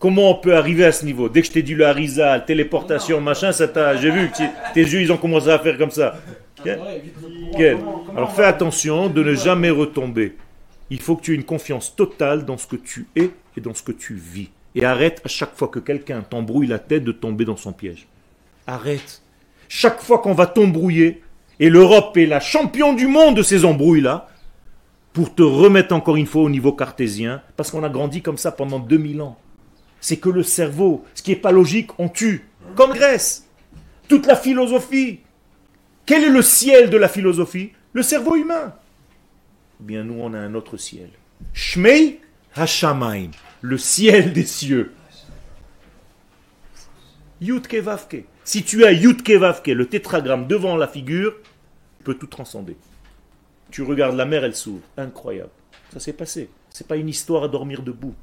Comment on peut arriver à ce niveau? Dès que je t'ai dit le harizal, téléportation, machin, ça t'a. J'ai vu que tes yeux, ils ont commencé à faire comme ça. Alors fais attention de ne jamais retomber. Il faut que tu aies une confiance totale dans ce que tu es et dans ce que tu vis. Et arrête à chaque fois que quelqu'un t'embrouille la tête de tomber dans son piège. Arrête. Chaque fois qu'on va t'embrouiller, et l'Europe est la championne du monde de ces embrouilles-là, pour te remettre encore une fois au niveau cartésien, parce qu'on a grandi comme ça pendant 2000 ans. C'est que le cerveau, ce qui n'est pas logique, on tue. Comme Grèce. Toute la philosophie. Quel est le ciel de la philosophie? Le cerveau humain. Eh bien, nous, on a un autre ciel. Shmei Hashamaim, le ciel des cieux. Yutke Vavke. Si tu as Yutke Vavke, le tétragramme devant la figure, tu peux tout transcender. Tu regardes la mer, elle s'ouvre. Incroyable. Ça s'est passé. C'est pas une histoire à dormir debout.